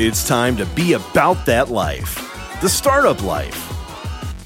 It's time to be about that life, the startup life.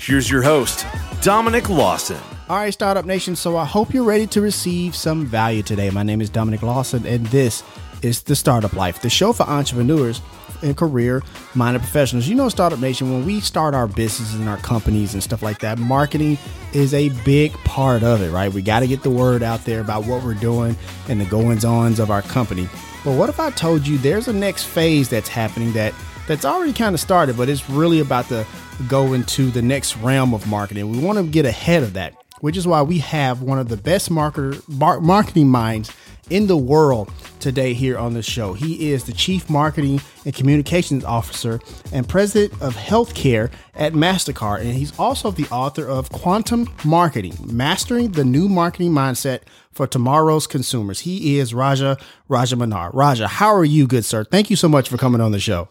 Here's your host, Dominic Lawson. All right, Startup Nation. So I hope you're ready to receive some value today. My name is Dominic Lawson, and this is The Startup Life, the show for entrepreneurs and career minded professionals. You know, Startup Nation, when we start our businesses and our companies and stuff like that, marketing is a big part of it, right? We got to get the word out there about what we're doing and the goings ons of our company. But what if I told you there's a next phase that's happening that that's already kind of started, but it's really about to go into the next realm of marketing. We want to get ahead of that, which is why we have one of the best marketer mar- marketing minds in the world today here on the show. He is the Chief Marketing and Communications Officer and President of Healthcare at MasterCard. And he's also the author of Quantum Marketing Mastering the New Marketing Mindset for Tomorrow's Consumers. He is Raja Rajamannar. Raja, how are you, good sir? Thank you so much for coming on the show.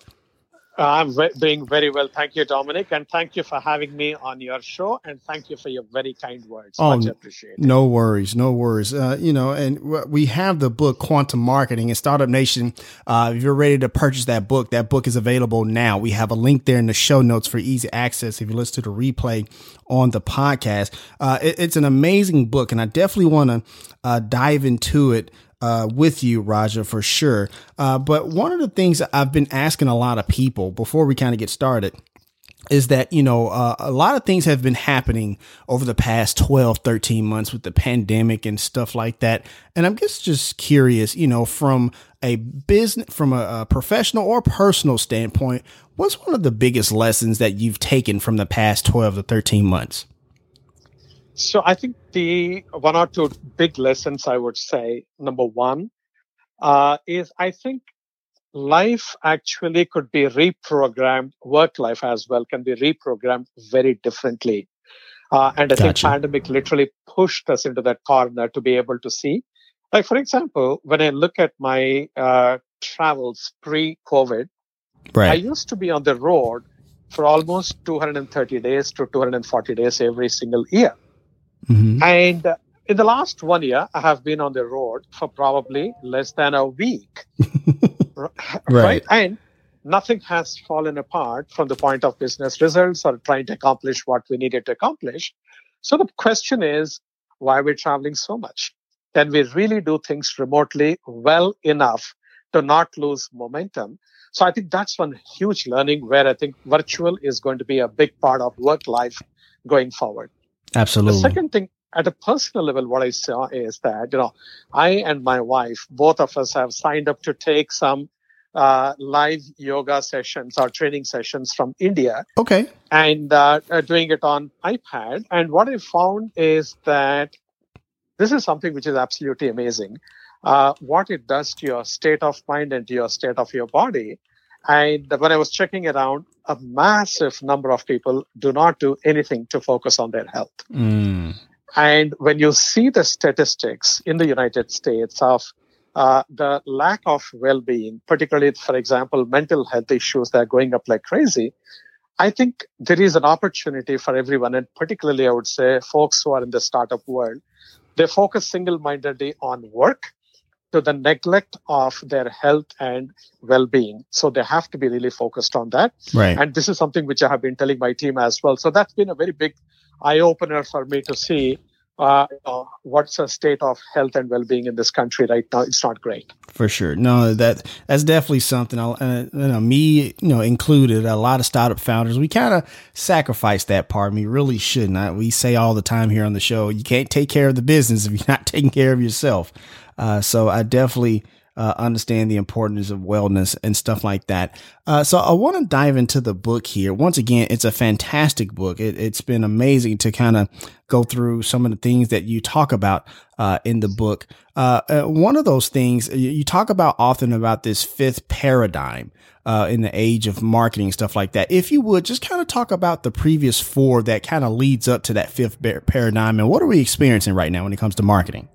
I'm doing very well. Thank you, Dominic. And thank you for having me on your show. And thank you for your very kind words. Oh, Much appreciated. No worries. No worries. Uh, you know, and we have the book Quantum Marketing and Startup Nation. Uh, if you're ready to purchase that book, that book is available now. We have a link there in the show notes for easy access if you listen to the replay on the podcast. Uh, it, it's an amazing book, and I definitely want to uh, dive into it uh, with you, Raja, for sure. Uh, but one of the things I've been asking a lot of people before we kind of get started is that, you know, uh, a lot of things have been happening over the past 12, 13 months with the pandemic and stuff like that. And I'm just, just curious, you know, from a business, from a, a professional or personal standpoint, what's one of the biggest lessons that you've taken from the past 12 to 13 months? So I think the one or two big lessons I would say, number one, uh, is I think life actually could be reprogrammed, work life as well can be reprogrammed very differently. Uh, and I gotcha. think pandemic literally pushed us into that corner to be able to see. Like, for example, when I look at my uh, travels pre-COVID, right. I used to be on the road for almost 230 days to 240 days every single year. Mm-hmm. And in the last one year, I have been on the road for probably less than a week. right. right. And nothing has fallen apart from the point of business results or trying to accomplish what we needed to accomplish. So the question is, why we're we traveling so much? Can we really do things remotely well enough to not lose momentum? So I think that's one huge learning where I think virtual is going to be a big part of work life going forward. Absolutely. The second thing, at a personal level, what I saw is that, you know, I and my wife, both of us have signed up to take some uh, live yoga sessions or training sessions from India. Okay. And uh, uh, doing it on iPad. And what I found is that this is something which is absolutely amazing. Uh, what it does to your state of mind and to your state of your body. And when I was checking around, a massive number of people do not do anything to focus on their health. Mm. And when you see the statistics in the United States of uh, the lack of well-being, particularly, for example, mental health issues that are going up like crazy, I think there is an opportunity for everyone, and particularly, I would say, folks who are in the startup world, they focus single-mindedly on work to the neglect of their health and well-being. So they have to be really focused on that. Right. And this is something which I have been telling my team as well. So that's been a very big eye-opener for me to see uh, what's the state of health and well-being in this country right now. It's not great. For sure. No, that that's definitely something. Uh, you know, me, you know, included. A lot of startup founders, we kind of sacrifice that part. We really shouldn't. I, We say all the time here on the show, you can't take care of the business if you're not taking care of yourself. Uh, so I definitely uh, understand the importance of wellness and stuff like that. Uh, so I want to dive into the book here. Once again, it's a fantastic book. It, has been amazing to kind of go through some of the things that you talk about uh, in the book. Uh, uh, one of those things you talk about often about this fifth paradigm. Uh, in the age of marketing, stuff like that. If you would just kind of talk about the previous four that kind of leads up to that fifth paradigm and what are we experiencing right now when it comes to marketing?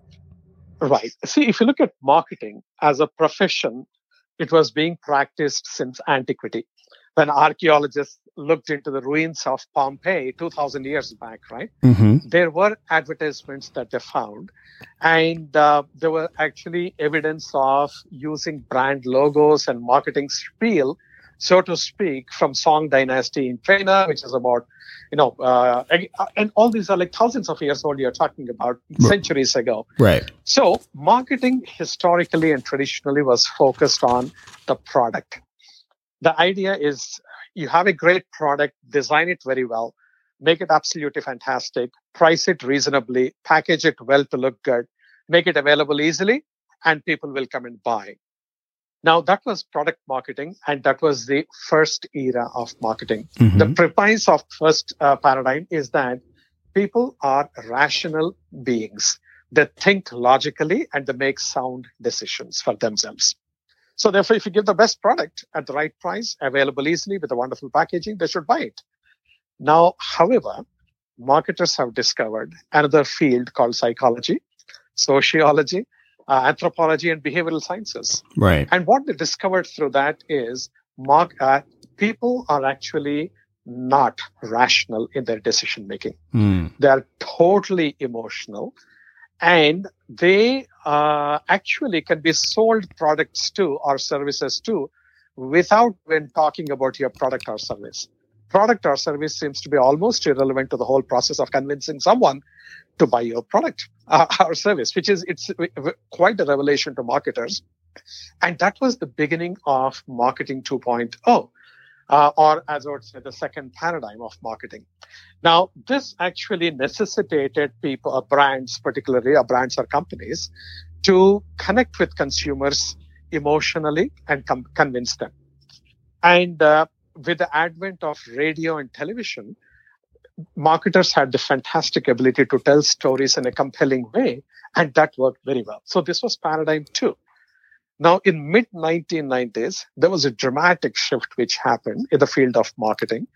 Right. See, if you look at marketing as a profession, it was being practiced since antiquity. When archaeologists looked into the ruins of Pompeii 2000 years back, right? Mm-hmm. There were advertisements that they found, and uh, there were actually evidence of using brand logos and marketing spiel so to speak, from Song Dynasty in China, which is about, you know, uh, and all these are like thousands of years old. You're talking about centuries ago. Right. So marketing historically and traditionally was focused on the product. The idea is you have a great product, design it very well, make it absolutely fantastic, price it reasonably, package it well to look good, make it available easily, and people will come and buy. Now, that was product marketing, and that was the first era of marketing. Mm-hmm. The premise of first uh, paradigm is that people are rational beings. They think logically and they make sound decisions for themselves. So therefore, if you give the best product at the right price, available easily with a wonderful packaging, they should buy it. Now, however, marketers have discovered another field called psychology, sociology, uh, anthropology, and behavioral sciences. Right. And what they discovered through that is mark, uh, people are actually not rational in their decision making. Mm. They are totally emotional and they uh, actually can be sold products to or services to without when talking about your product or service product or service seems to be almost irrelevant to the whole process of convincing someone to buy your product uh, or service, which is it's quite a revelation to marketers. And that was the beginning of marketing 2.0. Uh, or as I would say, the second paradigm of marketing. Now, this actually necessitated people, uh, brands, particularly, uh, brands or companies, to connect with consumers emotionally and com- convince them. And uh, with the advent of radio and television, marketers had the fantastic ability to tell stories in a compelling way, and that worked very well. So this was paradigm two. Now, in mid 1990s, there was a dramatic shift which happened in the field of marketing.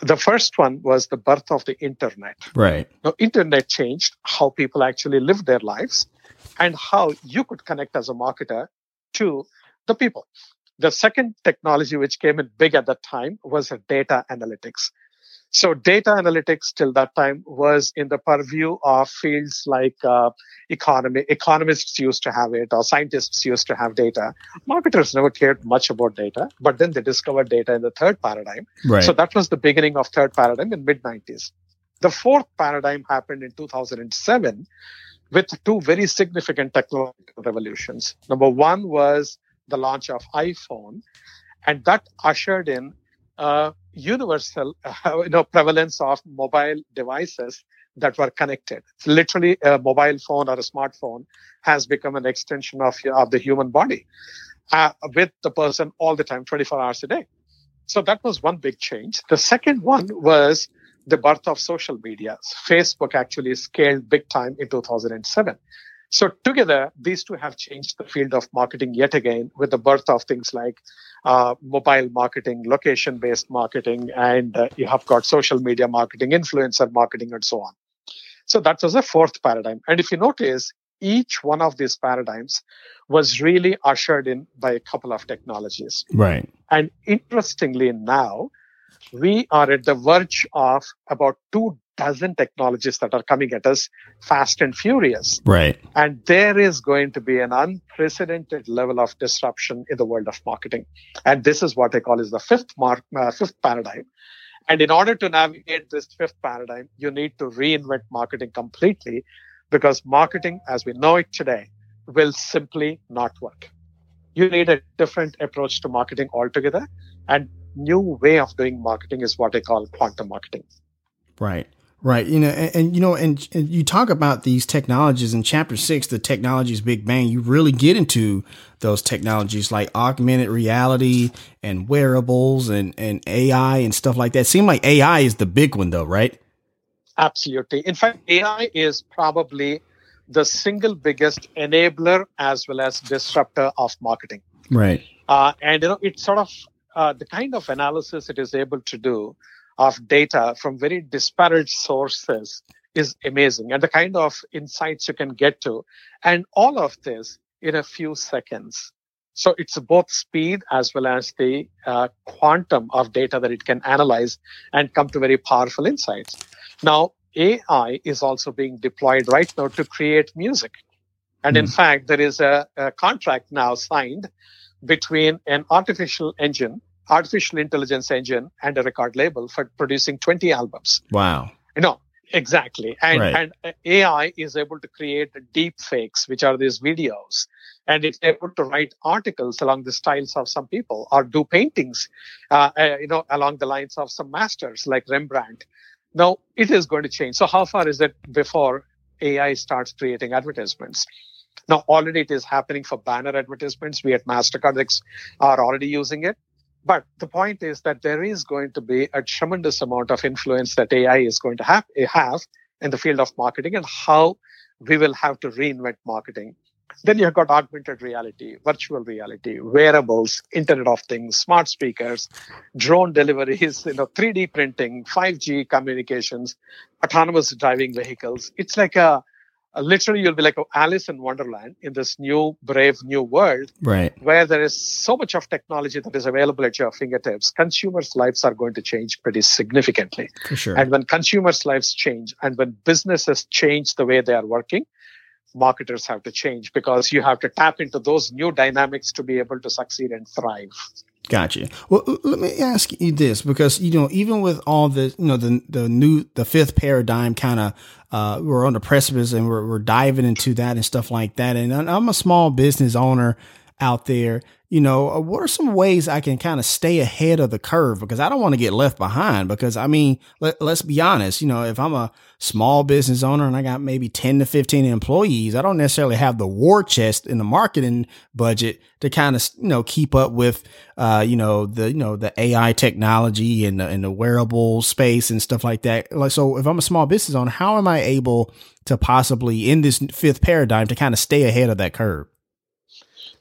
The first one was the birth of the internet. Right. Now, internet changed how people actually lived their lives and how you could connect as a marketer to the people. The second technology which came in big at that time was data analytics. So data analytics till that time was in the purview of fields like uh, economy. Economists used to have it, or scientists used to have data. Marketers never cared much about data, but then they discovered data in the third paradigm. Right. So that was the beginning of third paradigm in mid 90s. The fourth paradigm happened in 2007 with two very significant technological revolutions. Number one was the launch of iPhone, and that ushered in a universal uh, you know, prevalence of mobile devices that were connected. So literally, a mobile phone or a smartphone has become an extension of, of the human body uh, with the person all the time, 24 hours a day. So that was one big change. The second one was the birth of social media. Facebook actually scaled big time in 2007. So together, these two have changed the field of marketing yet again with the birth of things like uh, mobile marketing, location-based marketing, and uh, you have got social media marketing, influencer marketing, and so on. So that was the fourth paradigm. And if you notice, each one of these paradigms was really ushered in by a couple of technologies. Right. And interestingly, now we are at the verge of about two dozen technologies that are coming at us fast and furious. Right. And there is going to be an unprecedented level of disruption in the world of marketing. And this is what I call is the fifth mark, uh, fifth paradigm. And in order to navigate this fifth paradigm, you need to reinvent marketing completely because marketing as we know it today will simply not work. You need a different approach to marketing altogether and new way of doing marketing is what I call quantum marketing. Right. Right. You know, and, and you know, and, and, you talk about these technologies in chapter six, the technologies big bang, you really get into those technologies like augmented reality and wearables and, and AI and stuff like that. Seem like AI is the big one though, right? Absolutely. In fact, AI is probably the single biggest enabler as well as disruptor of marketing. Right. Uh, and you know, it's sort of uh, the kind of analysis it is able to do of data from very disparate sources is amazing. And the kind of insights you can get to. And all of this in a few seconds. So it's both speed as well as the uh, quantum of data that it can analyze and come to very powerful insights. Now ai is also being deployed right now to create music. And in hmm. fact there is a, a contract now signed between an artificial engine artificial intelligence engine and a record label for producing 20 albums. Wow. You know, exactly. And, Right. and AI is able to create deep fakes, which are these videos. And it's able to write articles along the styles of some people or do paintings, uh, uh, you know, along the lines of some masters like Rembrandt. Now, it is going to change. So how far is it before AI starts creating advertisements? Now, already it is happening for banner advertisements. We at MasterCard are already using it. But the point is that there is going to be a tremendous amount of influence that AI is going to have, eh, have in the field of marketing and how we will have to reinvent marketing. Then you've got augmented reality, virtual reality, wearables, Internet of Things, smart speakers, drone deliveries, you know, 3D printing, 5G communications, autonomous driving vehicles. It's like a, a literally you'll be like oh, Alice in Wonderland in this new brave new world Right. where there is so much of technology that is available at your fingertips, consumers' lives are going to change pretty significantly. For sure. And when consumers' lives change and when businesses change the way they are working, marketers have to change because you have to tap into those new dynamics to be able to succeed and thrive. Gotcha. Well, let me ask you this because you know, even with all the you know the the new the fifth paradigm kind of uh, we're on the precipice and we're we're diving into that and stuff like that. And I'm- a small business owner out there. You know, uh, what are some ways I can kind of stay ahead of the curve because I don't want to get left behind. Because I mean, let, let's be honest. You know, if I'm a small business owner and I got maybe 10 to 15 employees, I don't necessarily have the war chest in the marketing budget to kind of, you know, keep up with, uh, you know, the, you know, the AI technology and the, and the wearable space and stuff like that. Like, so if I'm a small business owner, how am I able to possibly in this fifth paradigm to kind of stay ahead of that curve?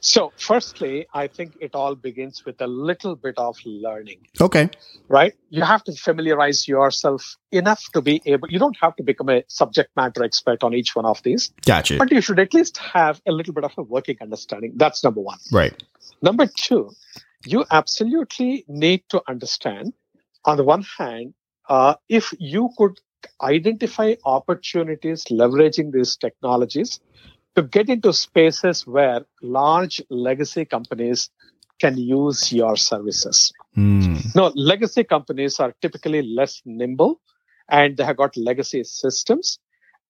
So, firstly, I think it all begins with a little bit of learning. Okay. right? You have to familiarize yourself enough to be able, you don't have to become a subject matter expert on each one of these, Gotcha. but you should at least have a little bit of a working understanding. That's number one. Right. Number two, you absolutely need to understand, on the one hand, uh, if you could identify opportunities leveraging these technologies to get into spaces where large legacy companies can use your services. Mm. No, legacy companies are typically less nimble and they have got legacy systems.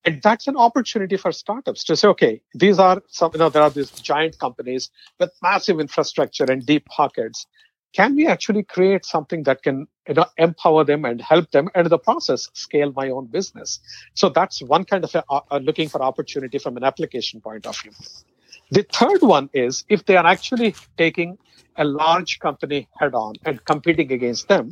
And that's an opportunity for startups to say, okay, these are some, you know, there are these giant companies with massive infrastructure and deep pockets. Can we actually create something that can, you know, empower them and help them and the process scale my own business? So that's one kind of a, uh, looking for opportunity from an application point of view. The third one is if they are actually taking a large company head on and competing against them,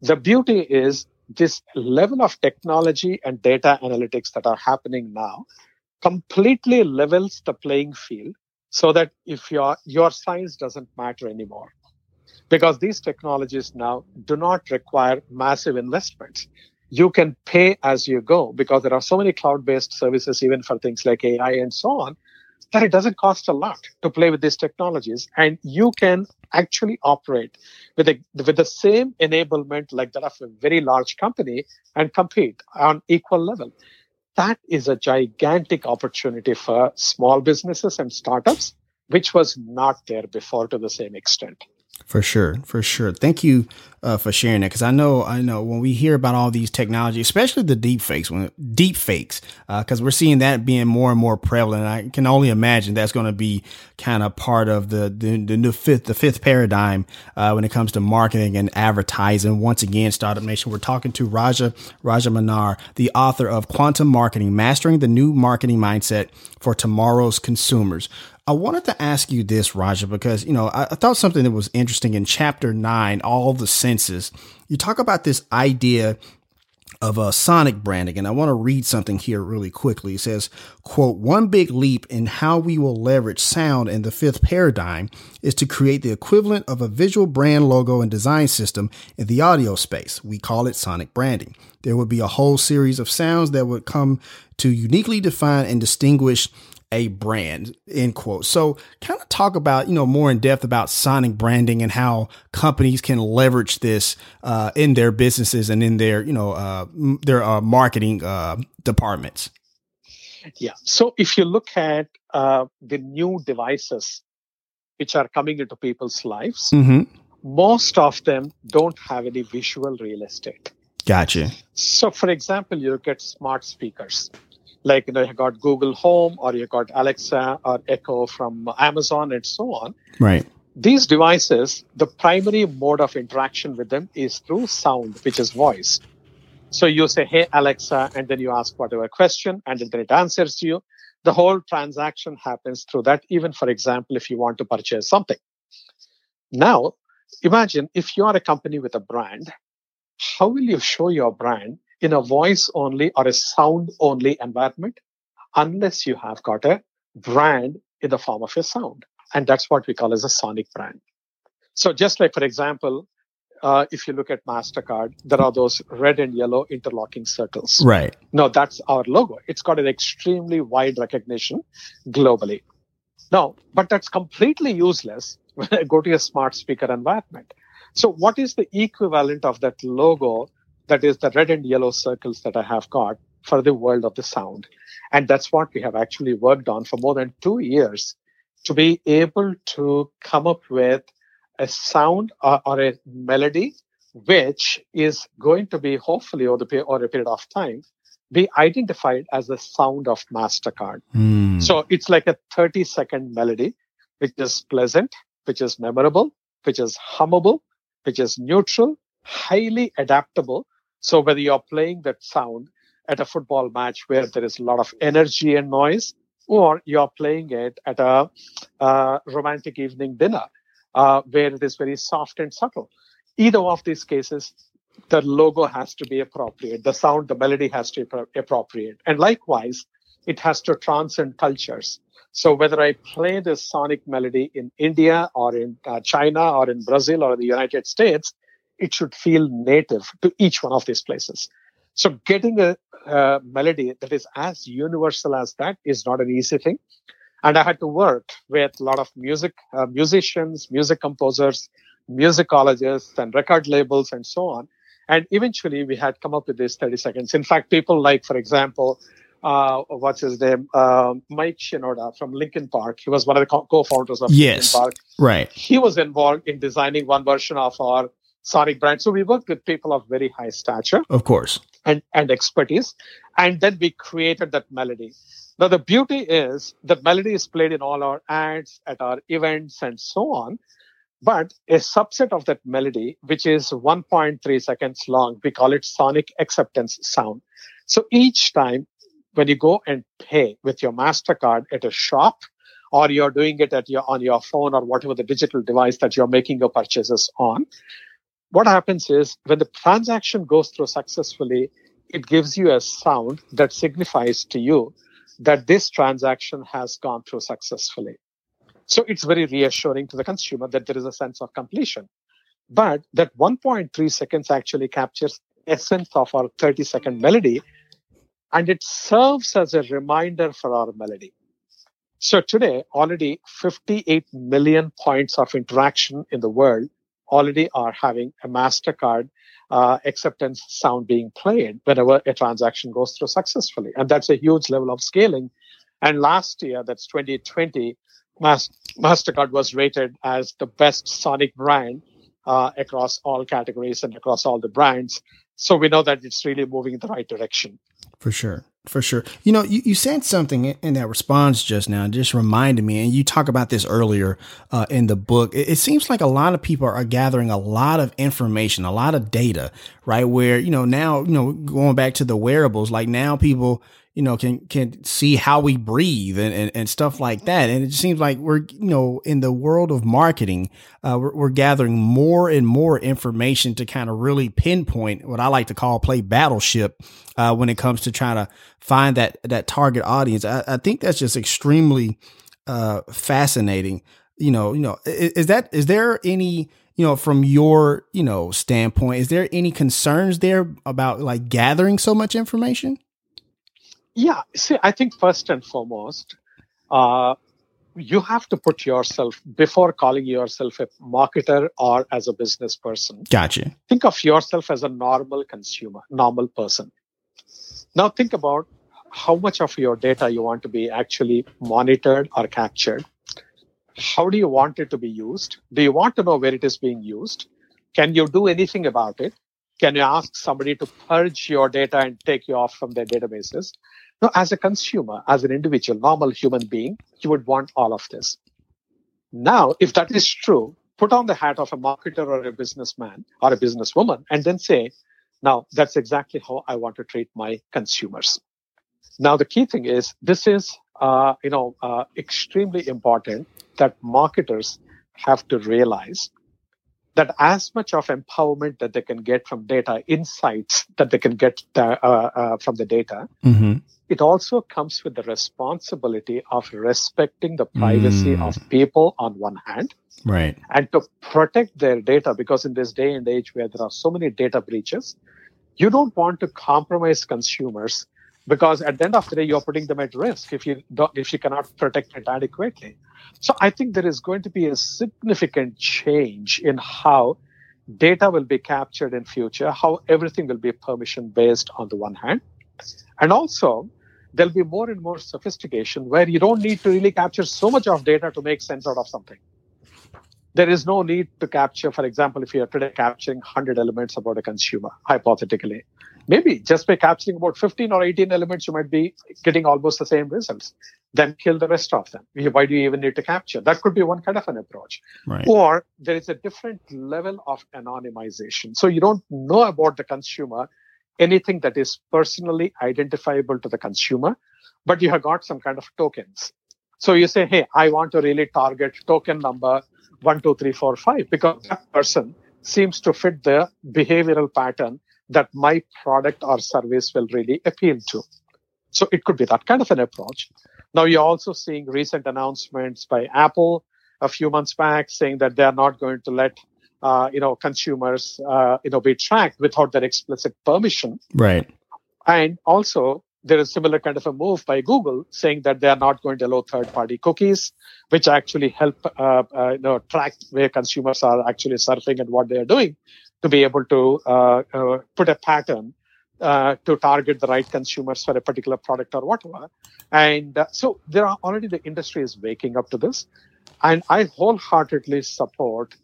the beauty is this level of technology and data analytics that are happening now completely levels the playing field so that if your your size doesn't matter anymore because these technologies now do not require massive investments. You can pay as you go because there are so many cloud based services even for things like ai and so on that it doesn't cost a lot to play with these technologies. And you can actually operate with, a, with the same enablement like that of a very large company and compete on equal level. That is a gigantic opportunity for small businesses and startups which was not there before to the same extent For sure, for sure. Thank you uh, for sharing that because I know, I know when we hear about all these technology, especially the deep fakes, when deep fakes, because uh, we're seeing that being more and more prevalent. I can only imagine that's going to be kind of part of the the, the new fifth the fifth paradigm uh, when it comes to marketing and advertising. Once again, Startup Nation, we're talking to Raja Rajamannar, the author of Quantum Marketing: Mastering the New Marketing Mindset for Tomorrow's Consumers. I wanted to ask you this, Raja, because, you know, I, I, thought something that was interesting in chapter nine, all the senses. You talk about this idea of a sonic branding. And I want to read something here really quickly. It says, quote, one big leap in how we will leverage sound in the fifth paradigm is to create the equivalent of a visual brand logo and design system in the audio space. We call it sonic branding. There would be a whole series of sounds that would come to uniquely define and distinguish a brand end quote so kind of talk about you know more in depth about sonic branding and how companies can leverage this uh, in their businesses and in their you know uh, their uh, marketing departments yeah so if you look at uh, the new devices which are coming into people's lives mm-hmm. most of them don't have any visual real estate. Gotcha. So, for example, you get smart speakers, like you know, you got Google Home or you got Alexa or Echo from Amazon and so on. Right. These devices, the primary mode of interaction with them is through sound, which is voice. So you say, "Hey Alexa," and then you ask whatever question, and then it answers you. The whole transaction happens through that. Even for example, if you want to purchase something. Now, imagine if you are a company with a brand how will you show your brand in a voice only or a sound only environment unless you have got a brand in the form of a sound? And that's what we call as a sonic brand. So just like, for example, uh, if you look at MasterCard, there are those red and yellow interlocking circles. Right. No, that's our logo. It's got an extremely wide recognition globally. No, but that's completely useless when I go to a smart speaker environment. So what is the equivalent of that logo that is the red and yellow circles that I have got for the world of the sound? And that's what we have actually worked on for more than two years to be able to come up with a sound or, or a melody which is going to be hopefully over the over a period of time be identified as the sound of mastercard Mm. so it's like a 30 second melody which is pleasant which is memorable which is hummable which is neutral, highly adaptable. So whether you're playing that sound at a football match where there is a lot of energy and noise, or you're playing it at a uh, romantic evening dinner uh, where it is very soft and subtle. Either of these cases, the logo has to be appropriate. The sound, the melody has to be appropriate. And likewise, it has to transcend cultures. So whether I play this sonic melody in India or in uh, China or in Brazil or in the United States, it should feel native to each one of these places. So getting a, a melody that is as universal as that is not an easy thing. And I had to work with a lot of music, uh, musicians, music composers, musicologists and record labels and so on. And eventually we had come up with these 30 seconds. In fact, people like, for example, uh, what's his name? Uh, Mike Shinoda from Linkin Park. He was one of the co- founders of yes. Linkin Park. Right. He was involved in designing one version of our Sonic brand. So we worked with people of very high stature. Of course. And, and expertise. And then we created that melody. Now, the beauty is that melody is played in all our ads, at our events, and so on. But a subset of that melody, which is 1.3 seconds long, we call it sonic acceptance sound. So each time when you go and pay with your MasterCard at a shop, or you're doing it at your, on your phone or whatever the digital device that you're making your purchases on, what happens is when the transaction goes through successfully, it gives you a sound that signifies to you that this transaction has gone through successfully. So it's very reassuring to the consumer that there is a sense of completion. But that 1.3 seconds actually captures essence of our 30 second melody and it serves as a reminder for our melody. So today, already 58 million points of interaction in the world already are having a MasterCard uh, acceptance sound being played whenever a transaction goes through successfully. And that's a huge level of scaling. And last year, that's 2020, Mas- MasterCard was rated as the best sonic brand uh, across all categories and across all the brands. So we know that it's really moving in the right direction. For sure. For sure. You know, you, you said something in that response just now, just reminded me, and you talk about this earlier uh, in the book. It, it, seems like a lot of people are gathering a lot of information, a lot of data, right? Where, you know, now, you know, going back to the wearables, like now people, you know, can can see how we breathe and, and, and stuff like that. And it just seems like we're, you know, in the world of marketing, uh, we're, we're gathering more and more information to kind of really pinpoint what I like to call play battleship uh, when it comes to trying to find that that target audience. I, I think that's just extremely uh, fascinating. You know, you know, is, is that is there any you know from your you know standpoint is there any concerns there about like gathering so much information? Yeah, see, I think first and foremost, uh, you have to put yourself before calling yourself a marketer or as a business person. Gotcha. Think of yourself as a normal consumer, normal person. Now think about how much of your data you want to be actually monitored or captured. how do you want it to be used? Do you want to know where it is being used? Can you do anything about it? Can you ask somebody to purge your data and take you off from their databases? Now, as a consumer, as an individual, normal human being, you would want all of this. Now, if that is true, put on the hat of a marketer or a businessman or a businesswoman and then say, now that's exactly how I want to treat my consumers. Now, the key thing is this is, uh, you know, uh, extremely important that marketers have to realize that as much of empowerment that they can get from data, insights that they can get uh, uh, from the data, mm-hmm. it also comes with the responsibility of respecting the privacy mm. of people on one hand. Right. And to protect their data, because in this day and age where there are so many data breaches, you don't want to compromise consumers because at the end of the day, you're putting them at risk if you don't, if you cannot protect it adequately. So I think there is going to be a significant change in how data will be captured in future, how everything will be permission based on the one hand. And also there'll be more and more sophistication where you don't need to really capture so much of data to make sense out of something. There is no need to capture, for example, if you're today capturing 100 elements about a consumer, hypothetically, maybe just by capturing about 15 or 18 elements, you might be getting almost the same results. Then kill the rest of them. Why do you even need to capture? That could be one kind of an approach. Right. Or there is a different level of anonymization. So you don't know about the consumer anything that is personally identifiable to the consumer, but you have got some kind of tokens. So you say, hey, I want to really target token number one, two, three, four, five, because that person seems to fit the behavioral pattern that my product or service will really appeal to. So it could be that kind of an approach. Now you're also seeing recent announcements by Apple a few months back saying that they are not going to let uh, you know consumers uh, you know be tracked without their explicit permission. Right. And also there is similar kind of a move by Google saying that they are not going to allow third-party cookies, which actually help uh, uh, you know track where consumers are actually surfing and what they are doing to be able to uh, uh, put a pattern uh, to target the right consumers for a particular product or whatever. And uh, so there are already the industry is waking up to this. And I wholeheartedly support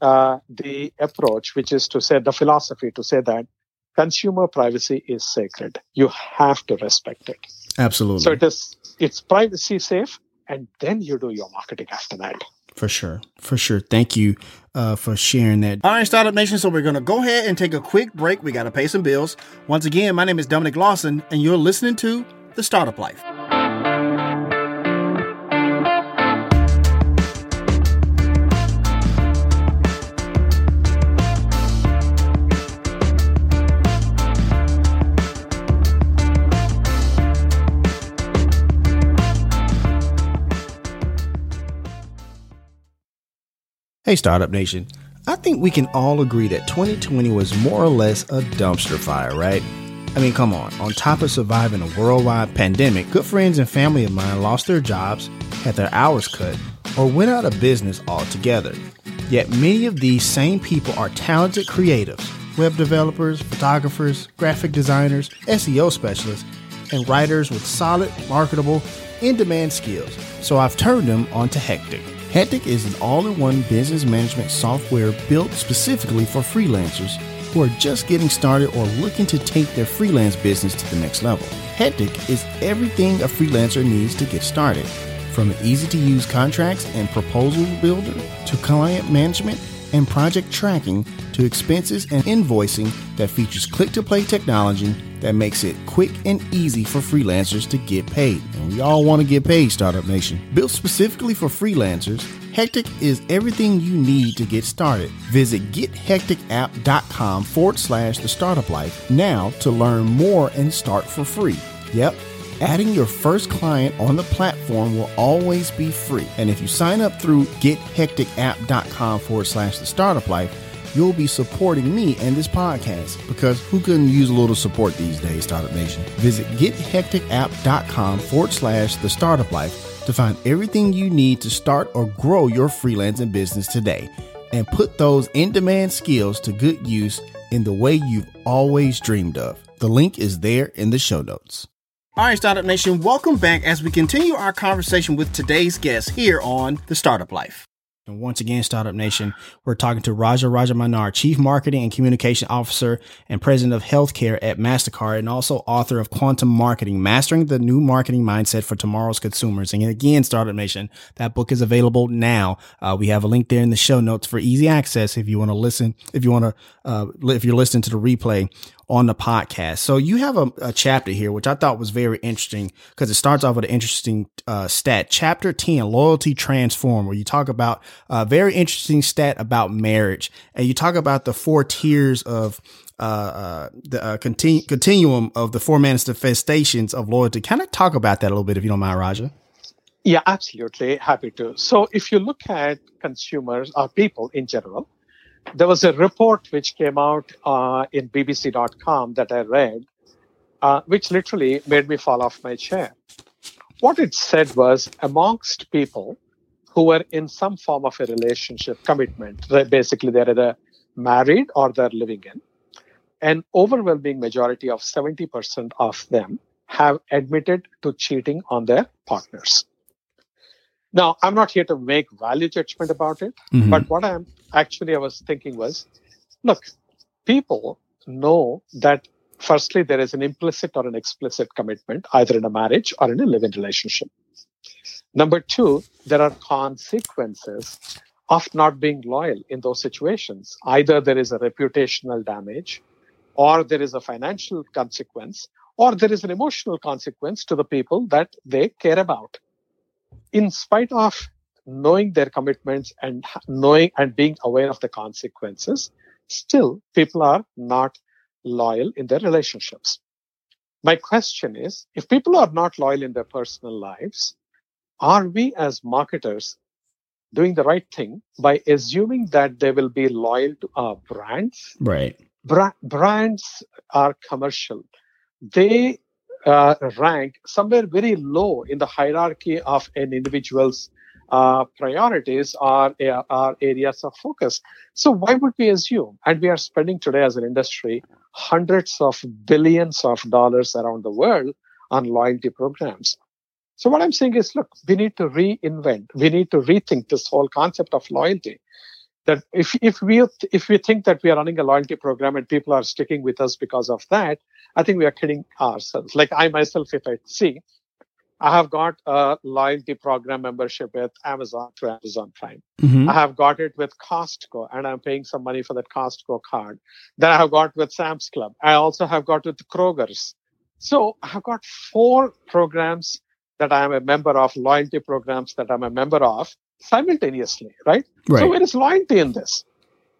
uh, the approach, which is to say the philosophy to say that consumer privacy is sacred. You have to respect it. Absolutely. So it is, it's privacy safe and then you do your marketing after that. For sure. For sure. Thank you uh, for sharing that. All right, Startup Nation. So we're going to go ahead and take a quick break. We got to pay some bills. Once again, my name is Dominic Lawson, and you're listening to The Startup Life. Hey, Startup Nation. I think we can all agree that 2020 was more or less a dumpster fire, right? I mean, come on. On top of surviving a worldwide pandemic, good friends and family of mine lost their jobs, had their hours cut, or went out of business altogether. Yet many of these same people are talented creatives, web developers, photographers, graphic designers, SEO specialists, and writers with solid, marketable, in demand skills. So I've turned them onto Hectic. Hectic is an all in one business management software built specifically for freelancers who are just getting started or looking to take their freelance business to the next level. Hectic is everything a freelancer needs to get started, from an easy to use contracts and proposal builder to client management and project tracking to expenses and invoicing that features click to play technology that makes it quick and easy for freelancers to get paid. And we all want to get paid, Startup Nation. Built specifically for freelancers, Hectic is everything you need to get started. Visit gethecticapp.com forward slash the startup life now to learn more and start for free. Yep. Adding your first client on the platform will always be free. And if you sign up through gethecticapp.com forward slash the startup life, you'll be supporting me and this podcast because who couldn't use a little support these days, Startup Nation? Visit gethecticapp.com forward slash the startup life to find everything you need to start or grow your freelancing business today and put those in demand skills to good use in the way you've always dreamed of. The link is there in the show notes. All right, Startup Nation, welcome back as we continue our conversation with today's guest here on The Startup Life. And once again, Startup Nation, we're talking to Raja Rajamannar, Chief Marketing and Communication Officer and President of Healthcare at MasterCard, and also author of Quantum Marketing, Mastering the New Marketing Mindset for Tomorrow's Consumers. And again, Startup Nation, that book is available now. Uh, we have a link there in the show notes for easy access if you want to listen, if you want to, uh, if you're listening to the replay on the podcast. So you have a, a chapter here, which I thought was very interesting because it starts off with an interesting uh, stat. Chapter 10, Loyalty Transform, where you talk about a very interesting stat about marriage. And you talk about the four tiers of uh, uh, the uh, continu- continuum of the four manifestations of loyalty. Kind of talk about that a little bit, if you don't mind, Raja. Yeah, absolutely. Happy to. So, if you look at consumers or people in general, there was a report which came out uh, in BBC.com that I read, uh, which literally made me fall off my chair. What it said was amongst people who were in some form of a relationship commitment, basically they're either married or they're living in, an overwhelming majority of 70% of them have admitted to cheating on their partners. Now, I'm not here to make value judgment about it, mm-hmm. but what I'm actually I was thinking was, look, people know that firstly there is an implicit or an explicit commitment either in a marriage or in a living relationship. Number two, there are consequences of not being loyal in those situations. Either there is a reputational damage, or there is a financial consequence, or there is an emotional consequence to the people that they care about in spite of knowing their commitments and knowing and being aware of the consequences, still people are not loyal in their relationships. My question is, if people are not loyal in their personal lives, are we as marketers doing the right thing by assuming that they will be loyal to our brands? Right. Bra- brands are commercial. They uh, rank somewhere very low in the hierarchy of an individual's uh, priorities are, are areas of focus. So why would we assume? And we are spending today as an industry hundreds of billions of dollars around the world on loyalty programs. So what I'm saying is, look, we need to reinvent. We need to rethink this whole concept of loyalty that if if we if we think that we are running a loyalty program and people are sticking with us because of that, I think we are kidding ourselves. Like I myself, if I see, I have got a loyalty program membership with Amazon through Amazon Prime. Mm-hmm. I have got it with Costco, and I'm paying some money for that Costco card. Then I have got with Sam's Club. I also have got with Kroger's. So I have got four programs that I am a member of, loyalty programs that I'm a member of simultaneously, right? right? So where is loyalty in this?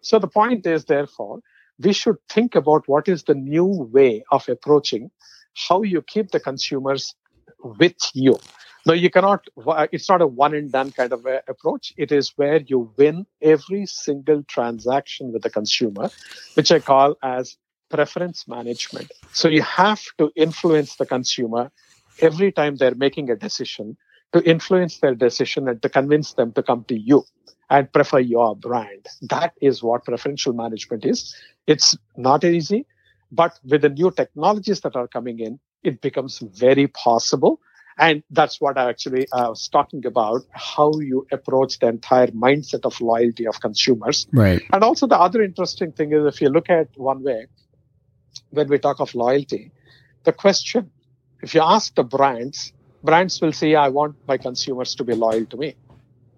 So the point is, therefore, we should think about what is the new way of approaching how you keep the consumers with you. Now, you cannot, uh, it's not a one and done kind of approach. It is where you win every single transaction with the consumer, which I call as preference management. So you have to influence the consumer every time they're making a decision to influence their decision and to convince them to come to you and prefer your brand. That is what preferential management is. It's not easy, but with the new technologies that are coming in, it becomes very possible. And that's what I actually uh, was talking about, how you approach the entire mindset of loyalty of consumers. Right. And also the other interesting thing is if you look at one way, when we talk of loyalty, the question, if you ask the brands, brands will say, I want my consumers to be loyal to me.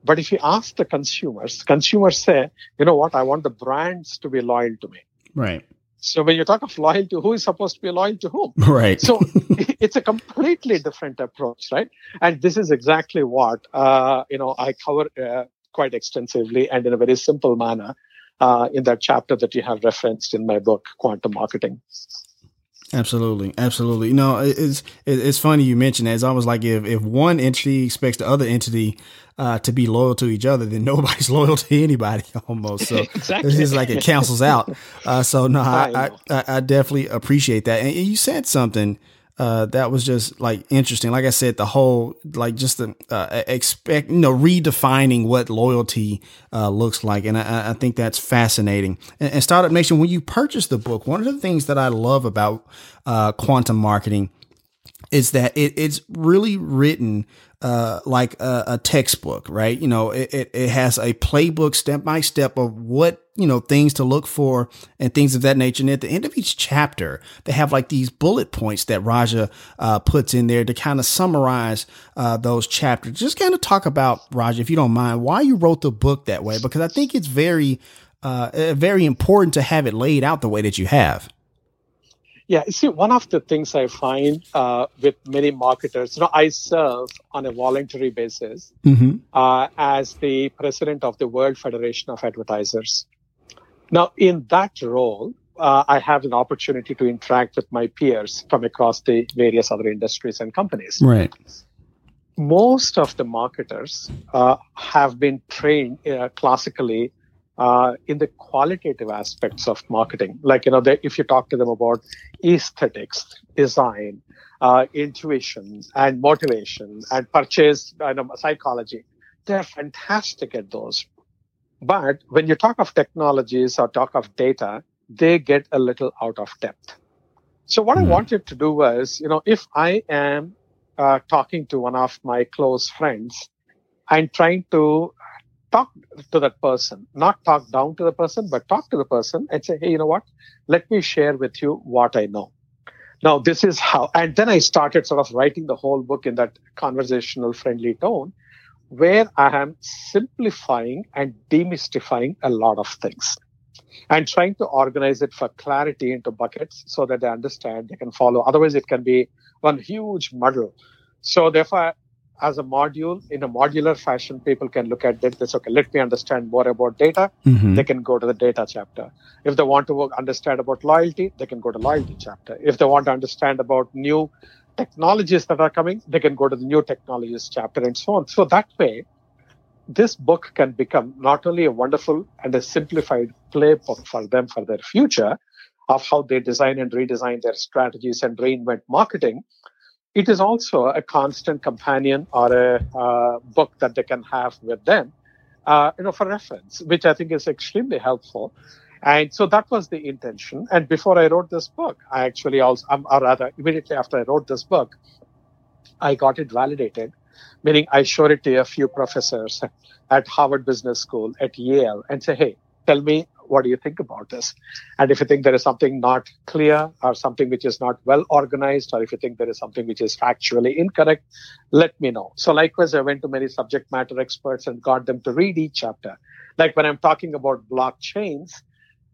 But if you ask the consumers, consumers say, you know what, I want the brands to be loyal to me. Right. So when you talk of loyalty, who is supposed to be loyal to whom? Right. So it's a completely different approach, right? And this is exactly what uh, you know I cover uh, quite extensively and in a very simple manner uh, in that chapter that you have referenced in my book, Quantum Marketing. Absolutely, absolutely. You know, it's it's funny you mentioned that. It's almost like if if one entity expects the other entity uh, to be loyal to each other, then nobody's loyal to anybody almost. So exactly. it's just like it cancels out. Uh, so no, I, I, I definitely appreciate that. And you said something uh, that was just like interesting. Like I said, the whole like just the uh, expect you know redefining what loyalty uh, looks like, and I, I, think that's fascinating. And, and, Startup Nation, when you purchase the book, one of the things that I love about uh, quantum marketing is that it, it's really written uh, like a, a, textbook, right? You know, it, it, it has a playbook step by step of what, you know, things to look for and things of that nature. And at the end of each chapter, they have like these bullet points that Raja uh, puts in there to kind of summarize uh, those chapters. Just kind of talk about, Raja, if you don't mind, why you wrote the book that way, because I think it's very, uh, very important to have it laid out the way that you have. Yeah, you see, one of the things I find uh, with many marketers, you know, I serve on a voluntary basis mm-hmm. uh, as the president of the World Federation of Advertisers. Now, in that role, uh, I have an opportunity to interact with my peers from across the various other industries and companies. Right. Most of the marketers uh, have been trained uh, classically uh, in the qualitative aspects of marketing. Like, you know, they, if you talk to them about aesthetics, design, uh, intuition, and motivation, and purchase you know, psychology, they're fantastic at those. But when you talk of technologies or talk of data, they get a little out of depth. So what mm-hmm. I wanted to do was, you know, if I am uh, talking to one of my close friends and trying to talk to that person, not talk down to the person, but talk to the person and say, hey, you know what? Let me share with you what I know. Now, this is how, and then I started sort of writing the whole book in that conversational, friendly tone where I am simplifying and demystifying a lot of things and trying to organize it for clarity into buckets so that they understand, they can follow. Otherwise, it can be one huge muddle. So, therefore, as a module in a modular fashion people can look at this okay let me understand more about data. Mm-hmm. they can go to the data chapter. If they want to understand about loyalty they can go to loyalty chapter. If they want to understand about new technologies that are coming they can go to the new technologies chapter and so on. So that way this book can become not only a wonderful and a simplified playbook for them for their future of how they design and redesign their strategies and reinvent marketing it is also a constant companion or a uh, book that they can have with them, uh, you know, for reference, which I think is extremely helpful. And so that was the intention. And before I wrote this book, I actually also, um, or rather, immediately after I wrote this book, I got it validated, meaning I showed it to a few professors at Harvard Business School, at Yale, and say, hey, tell me what do you think about this? And if you think there is something not clear or something which is not well organized, or if you think there is something which is factually incorrect, let me know. So likewise, I went to many subject matter experts and got them to read each chapter. Like when I'm talking about blockchains,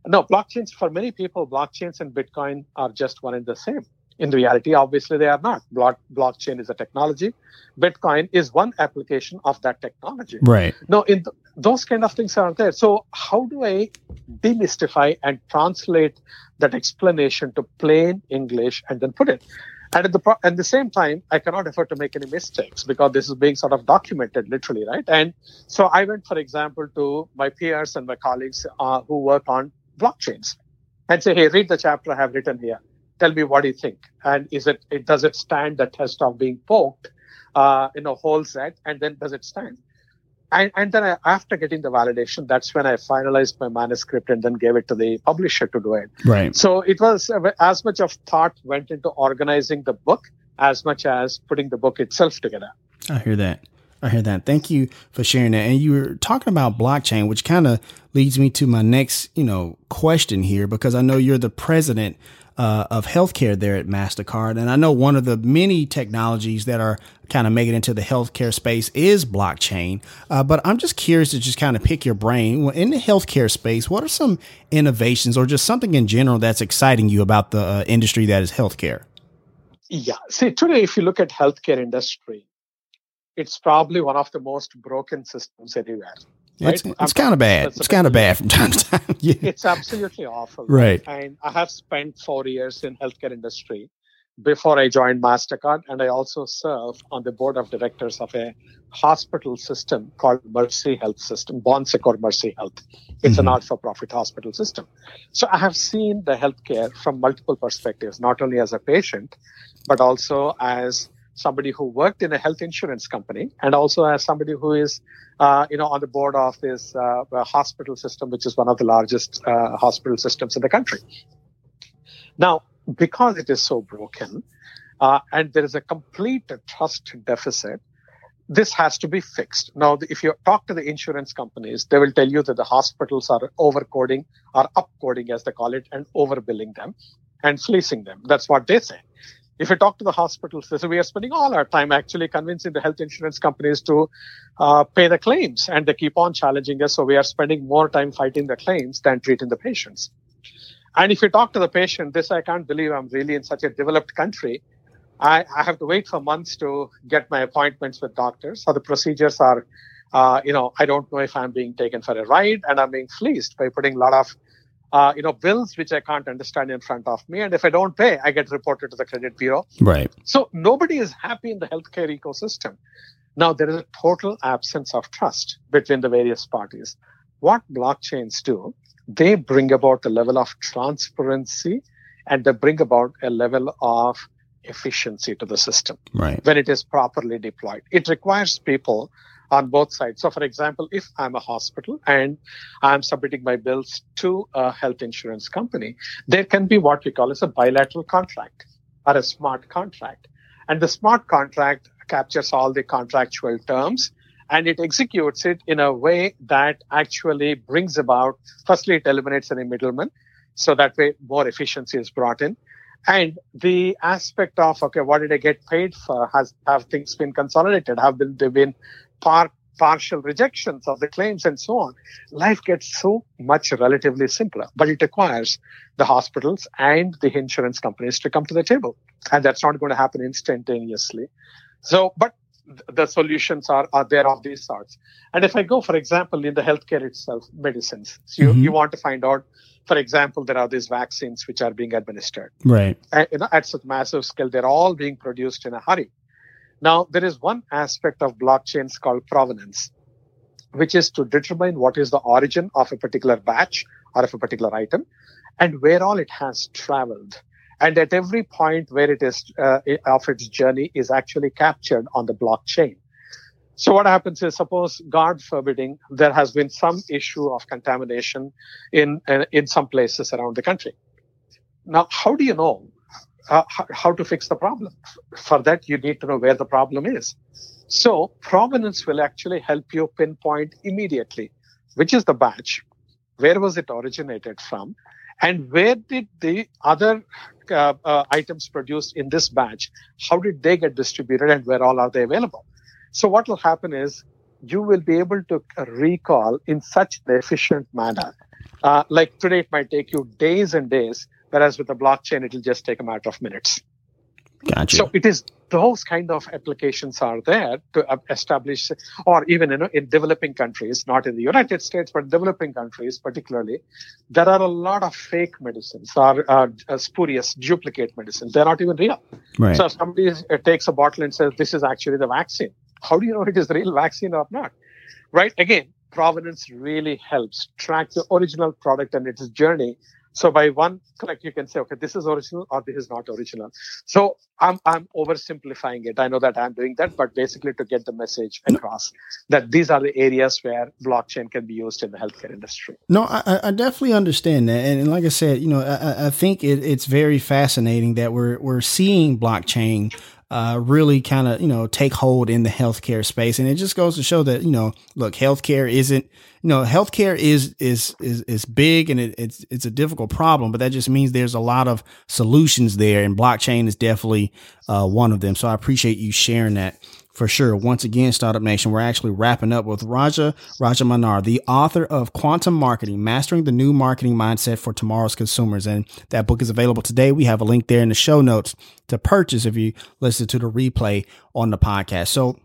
no, blockchains, for many people, blockchains and Bitcoin are just one and the same. In reality, obviously, they are not. Block, blockchain is a technology. Bitcoin is one application of that technology. Right. No, in the, those kind of things are there. So, how do I demystify and translate that explanation to plain English and then put it? And at the pro- at the same time, I cannot afford to make any mistakes because this is being sort of documented literally, right? And so I went, for example, to my peers and my colleagues uh, who work on blockchains and say, hey, read the chapter I have written here tell me what you think? And is it, it does it stand the test of being poked uh, in a whole set? And then does it stand? And, and then I, after getting the validation that's when i finalized my manuscript and then gave it to the publisher to do it. Right. So it was as much of thought went into organizing the book as much as putting the book itself together. I hear that. I hear that. Thank you for sharing that. And you were talking about blockchain, which kind of leads me to my next, you know, question here, because I know you're the president uh, of healthcare there at MasterCard. And I know one of the many technologies that are kind of making it into the healthcare space is blockchain. Uh, but I'm just curious to just kind of pick your brain. In the healthcare space, what are some innovations or just something in general that's exciting you about the uh, industry that is healthcare? Yeah. See, today, if you look at healthcare industry, it's probably one of the most broken systems anywhere. Right? It's, it's kind of bad. It's kind of bad from time to time. yeah. It's absolutely awful. Right. And I have spent four years in healthcare industry before I joined MasterCard. And I also serve on the board of directors of a hospital system called Mercy Health System, Bon Secours Mercy Health. It's mm-hmm. a not-for-profit hospital system. So I have seen the healthcare from multiple perspectives, not only as a patient, but also as somebody who worked in a health insurance company and also as somebody who is uh, you know on the board of this uh, hospital system which is one of the largest uh, hospital systems in the country now because it is so broken uh, and there is a complete trust deficit, this has to be fixed. Now, if you talk to the insurance companies, they will tell you that the hospitals are overcoding or upcoding, as they call it, and overbilling them and fleecing them. That's what they say. If you talk to the hospitals, say we are spending all our time actually convincing the health insurance companies to uh, pay the claims, and they keep on challenging us. So we are spending more time fighting the claims than treating the patients. And if you talk to the patient, this I can't believe I'm really in such a developed country I, I have to wait for months to get my appointments with doctors. So the procedures are, uh, you know, I don't know if I'm being taken for a ride and I'm being fleeced by putting a lot of, uh, you know, bills which I can't understand in front of me. And if I don't pay, I get reported to the credit bureau. Right. So nobody is happy in the healthcare ecosystem. Now there is a total absence of trust between the various parties. What blockchains do, they bring about a level of transparency and they bring about a level of efficiency to the system right. when it is properly deployed. It requires people on both sides. So, for example, if I'm a hospital and I'm submitting my bills to a health insurance company, there can be what we call as a bilateral contract or a smart contract. And the smart contract captures all the contractual terms and it executes it in a way that actually brings about, firstly, it eliminates any middleman. So that way more efficiency is brought in. And the aspect of, okay, what did I get paid for? Has, have things been consolidated? Have been, there been part, partial rejections of the claims and so on? Life gets so much relatively simpler, but it requires the hospitals and the insurance companies to come to the table. And that's not going to happen instantaneously. So, but the solutions are, are there of these sorts. And if I go, for example, in the healthcare itself, medicines, so you, mm-hmm. you want to find out for example, there are these vaccines which are being administered. Right. And, you know, at such massive scale, they're all being produced in a hurry. Now, there is one aspect of blockchains called provenance, which is to determine what is the origin of a particular batch or of a particular item and where all it has traveled. And at every point where it is uh, of its journey is actually captured on the blockchain. So what happens is, suppose God forbidding, there has been some issue of contamination in uh, in some places around the country. Now, how do you know uh, how, to fix the problem? For that, you need to know where the problem is. So provenance will actually help you pinpoint immediately which is the batch, where was it originated from, and where did the other uh, uh items produced in this batch, how did they get distributed, and where all are they available? So what will happen is you will be able to recall in such an efficient manner. Uh, like today, it might take you days and days, whereas with the blockchain, it'll just take a matter of minutes. Gotcha. So it is those kind of applications are there to establish, or even know, in developing countries, not in the United States, but developing countries particularly, there are a lot of fake medicines or uh, spurious duplicate medicines. They're not even real. Right. So somebody uh, takes a bottle and says, "This is actually the vaccine." how do you know it is the real vaccine or not? Right? Again, provenance really helps track the original product and its journey. So by one click, you can say, okay, this is original or this is not original. So I'm, I'm oversimplifying it. I know that I'm doing that, but basically to get the message across that these are the areas where blockchain can be used in the healthcare industry. No, I, I definitely understand that. And like I said, you know, I, I think it, it's very fascinating that we're, we're seeing blockchain uh, really kind of, you know, take hold in the healthcare space. And it just goes to show that, you know, look, healthcare isn't, you know, healthcare is, is, is, is big and it, it's, it's a difficult problem, but that just means there's a lot of solutions there and blockchain is definitely, uh, one of them. So I appreciate you sharing that for sure. Once again, Startup Nation, we're actually wrapping up with Raja Raja Rajamannar, the author of Quantum Marketing, Mastering the New Marketing Mindset for Tomorrow's Consumers. And that book is available today. We have a link there in the show notes to purchase if you listen to the replay on the podcast. So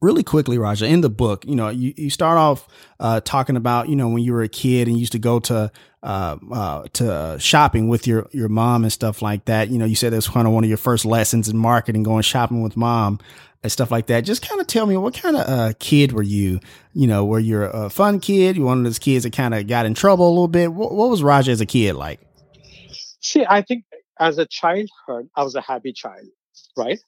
really quickly, Raja, in the book, you know, you, you start off uh, talking about, you know, when you were a kid and you used to go to uh, uh, to shopping with your your mom and stuff like that. You know, you said that's kind of one of your first lessons in marketing, going shopping with mom and stuff like that. Just kind of tell me what kind of uh, kid were you? You know, were you a fun kid? You one of those kids that kind of got in trouble a little bit? What, what was Raja as a kid like? See, I think as a childhood, I was a happy child, right?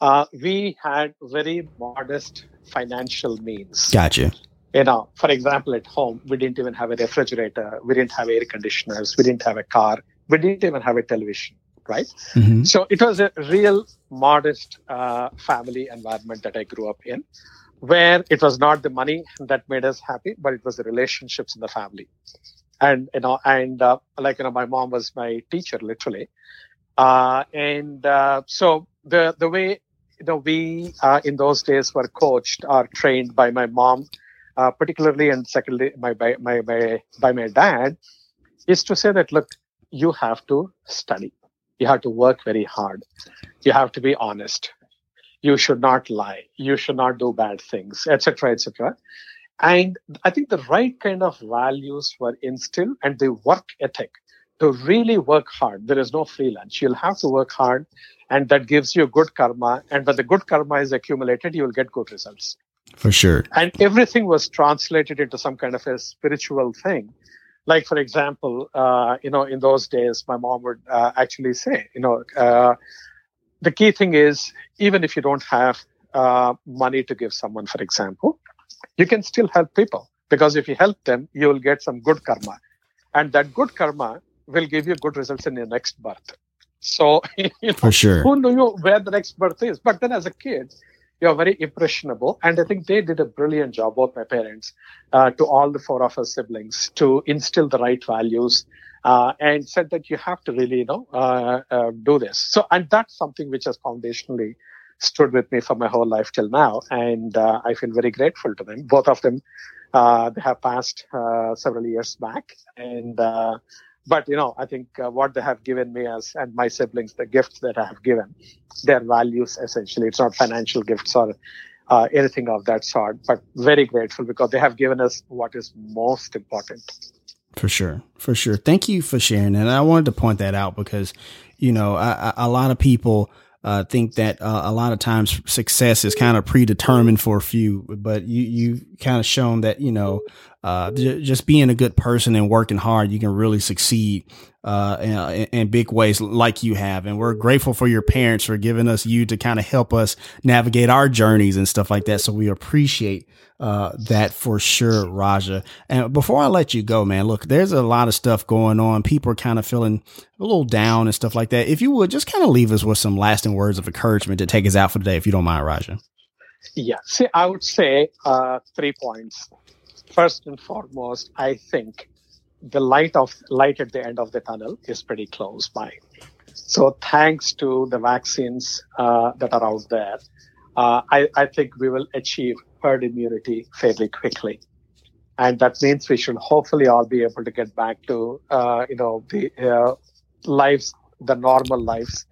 Uh, we had very modest financial means. Gotcha. You know, for example, at home, we didn't even have a refrigerator. We didn't have air conditioners. We didn't have a car. We didn't even have a television. right? Mm-hmm. So it was a real modest uh, family environment that I grew up in, where it was not the money that made us happy, but it was the relationships in the family. And you know, and uh, like you know, my mom was my teacher literally, uh, and uh, so the the way you know we uh, in those days were coached or trained by my mom, uh, particularly and secondly my by my, my by my dad, is to say that look, you have to study you have to work very hard. You have to be honest. You should not lie. You should not do bad things, etc., etc. And I think the right kind of values were instilled and the work ethic to really work hard. There is no free lunch. You'll have to work hard, and that gives you good karma. And when the good karma is accumulated, you will get good results. For sure. And everything was translated into some kind of a spiritual thing. Like for example uh, you know in those days my mom would uh, actually say you know uh, the key thing is even if you don't have uh, money to give someone for example you can still help people. Because if you help them you will get some good karma. And that good karma will give you good results in your next birth. So you know, for sure. who knew where the next birth is? But then as a kid you're very impressionable. And I think they did a brilliant job, both my parents, uh, to all the four of us siblings, to instill the right values. Uh, and said that you have to really, you know, uh, uh do this. So, and that's something which has foundationally stood with me for my whole life till now. And uh, I feel very grateful to them. Both of them, uh, they have passed several years back. And but you know i think uh, what they have given me as and my siblings the gifts that i have given their values essentially. It's not financial gifts or uh, anything of that sort but very grateful because they have given us what is most important. For sure. For sure. Thank you for sharing and i wanted to point that out because you know I, I, a lot of people uh, think that uh, a lot of times success is kind of predetermined for a few, but you you kind of shown that you know uh, just being a good person and working hard, you can really succeed uh, in, in, big ways like you have. And we're grateful for your parents for giving us you to kind of help us navigate our journeys and stuff like that. So we appreciate uh, that for sure, Raja. And before I let you go, man, look, there's a lot of stuff going on. People are kind of feeling a little down and stuff like that. If you would just kind of leave us with some lasting words of encouragement to take us out for the day, if you don't mind, Raja. Yeah. See, I would say uh, three points. First and foremost, I think the light of light at the end of the tunnel is pretty close by. So thanks to the vaccines uh, that are out there, uh, I, I, think we will achieve herd immunity fairly quickly. And that means we should hopefully all be able to get back to, uh, you know, the uh, lives, the normal lives,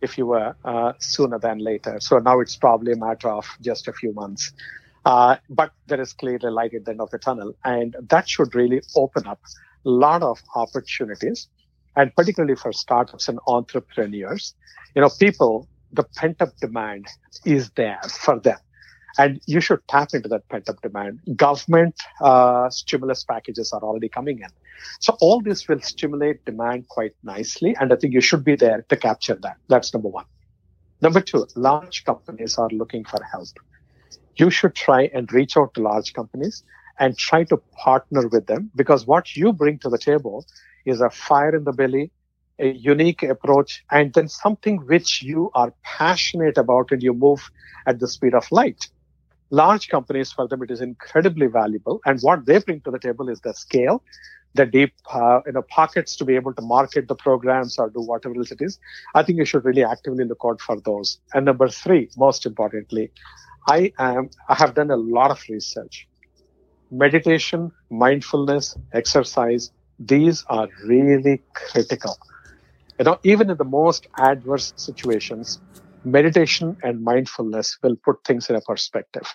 if you were, uh, sooner than later. So now it's probably a matter of just a few months. Uh, but there is clearly light at the end of the tunnel. And that should really open up a lot of opportunities. And particularly for startups and entrepreneurs, you know, people, the pent up demand is there for them and you should tap into that pent up demand. Government uh, stimulus packages are already coming in. So all this will stimulate demand quite nicely. And I think you should be there to capture that. That's number one. Number two, large companies are looking for help. You should try and reach out to large companies and try to partner with them because what you bring to the table is a fire in the belly, a unique approach, and then something which you are passionate about and you move at the speed of light large companies, for them, it is incredibly valuable. And what they bring to the table is the scale, the deep, uh, you know, pockets to be able to market the programs or do whatever else it is. I think you should really actively look out for those. And number three, most importantly, I am, I have done a lot of research. Meditation, mindfulness, exercise, these are really critical. You know, even in the most adverse situations, meditation and mindfulness will put things in a perspective.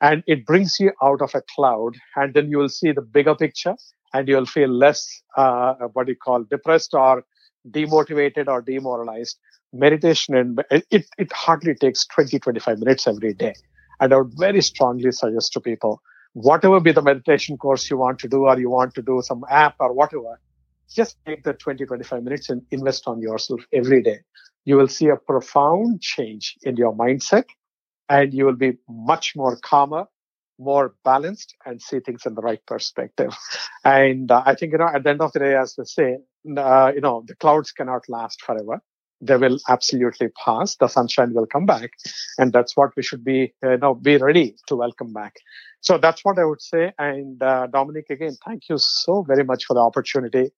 And it brings you out of a cloud, and then you will see the bigger picture, and you'll feel less, uh, what you call depressed or demotivated or demoralized. Meditation and it, it hardly takes 20, 25 minutes every day. And I would very strongly suggest to people, whatever be the meditation course you want to do, or you want to do some app or whatever, just take the 20, 25 minutes and invest on yourself every day you will see a profound change in your mindset and you will be much more calmer, more balanced and see things in the right perspective. And uh, I think, you know, at the end of the day, as we say, uh, you know, the clouds cannot last forever. They will absolutely pass. The sunshine will come back, and that's what we should be, you know, be ready to welcome back. So that's what I would say. And uh, Dominic, again, thank you so very much for the opportunity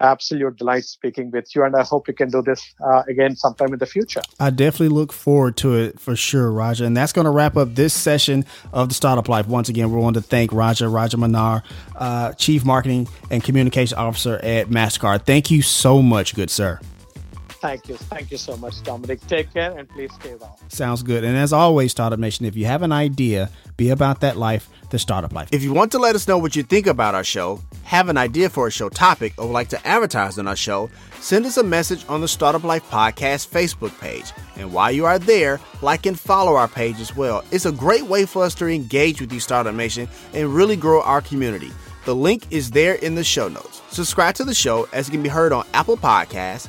absolute delight speaking with you. And I hope we can do this uh, again sometime in the future. I definitely look forward to it for sure, Raja. And that's going to wrap up this session of the Startup Life. Once again, we want to thank Raja, Rajamannar, uh, Chief Marketing and Communication Officer at MasterCard. Thank you so much, good sir. Thank you. Thank you so much, Dominic. Take care and please stay well. Sounds good. And as always, Startup Nation, if you have an idea, be about that life, the startup life. If you want to let us know what you think about our show, have an idea for a show topic, or would like to advertise on our show, send us a message on the Startup Life Podcast Facebook page. And while you are there, like and follow our page as well. It's a great way for us to engage with you, Startup Nation, and really grow our community. The link is there in the show notes. Subscribe to the show as it can be heard on Apple Podcasts,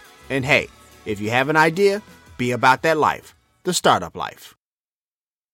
And hey, if you have an idea, be about that life, the startup life.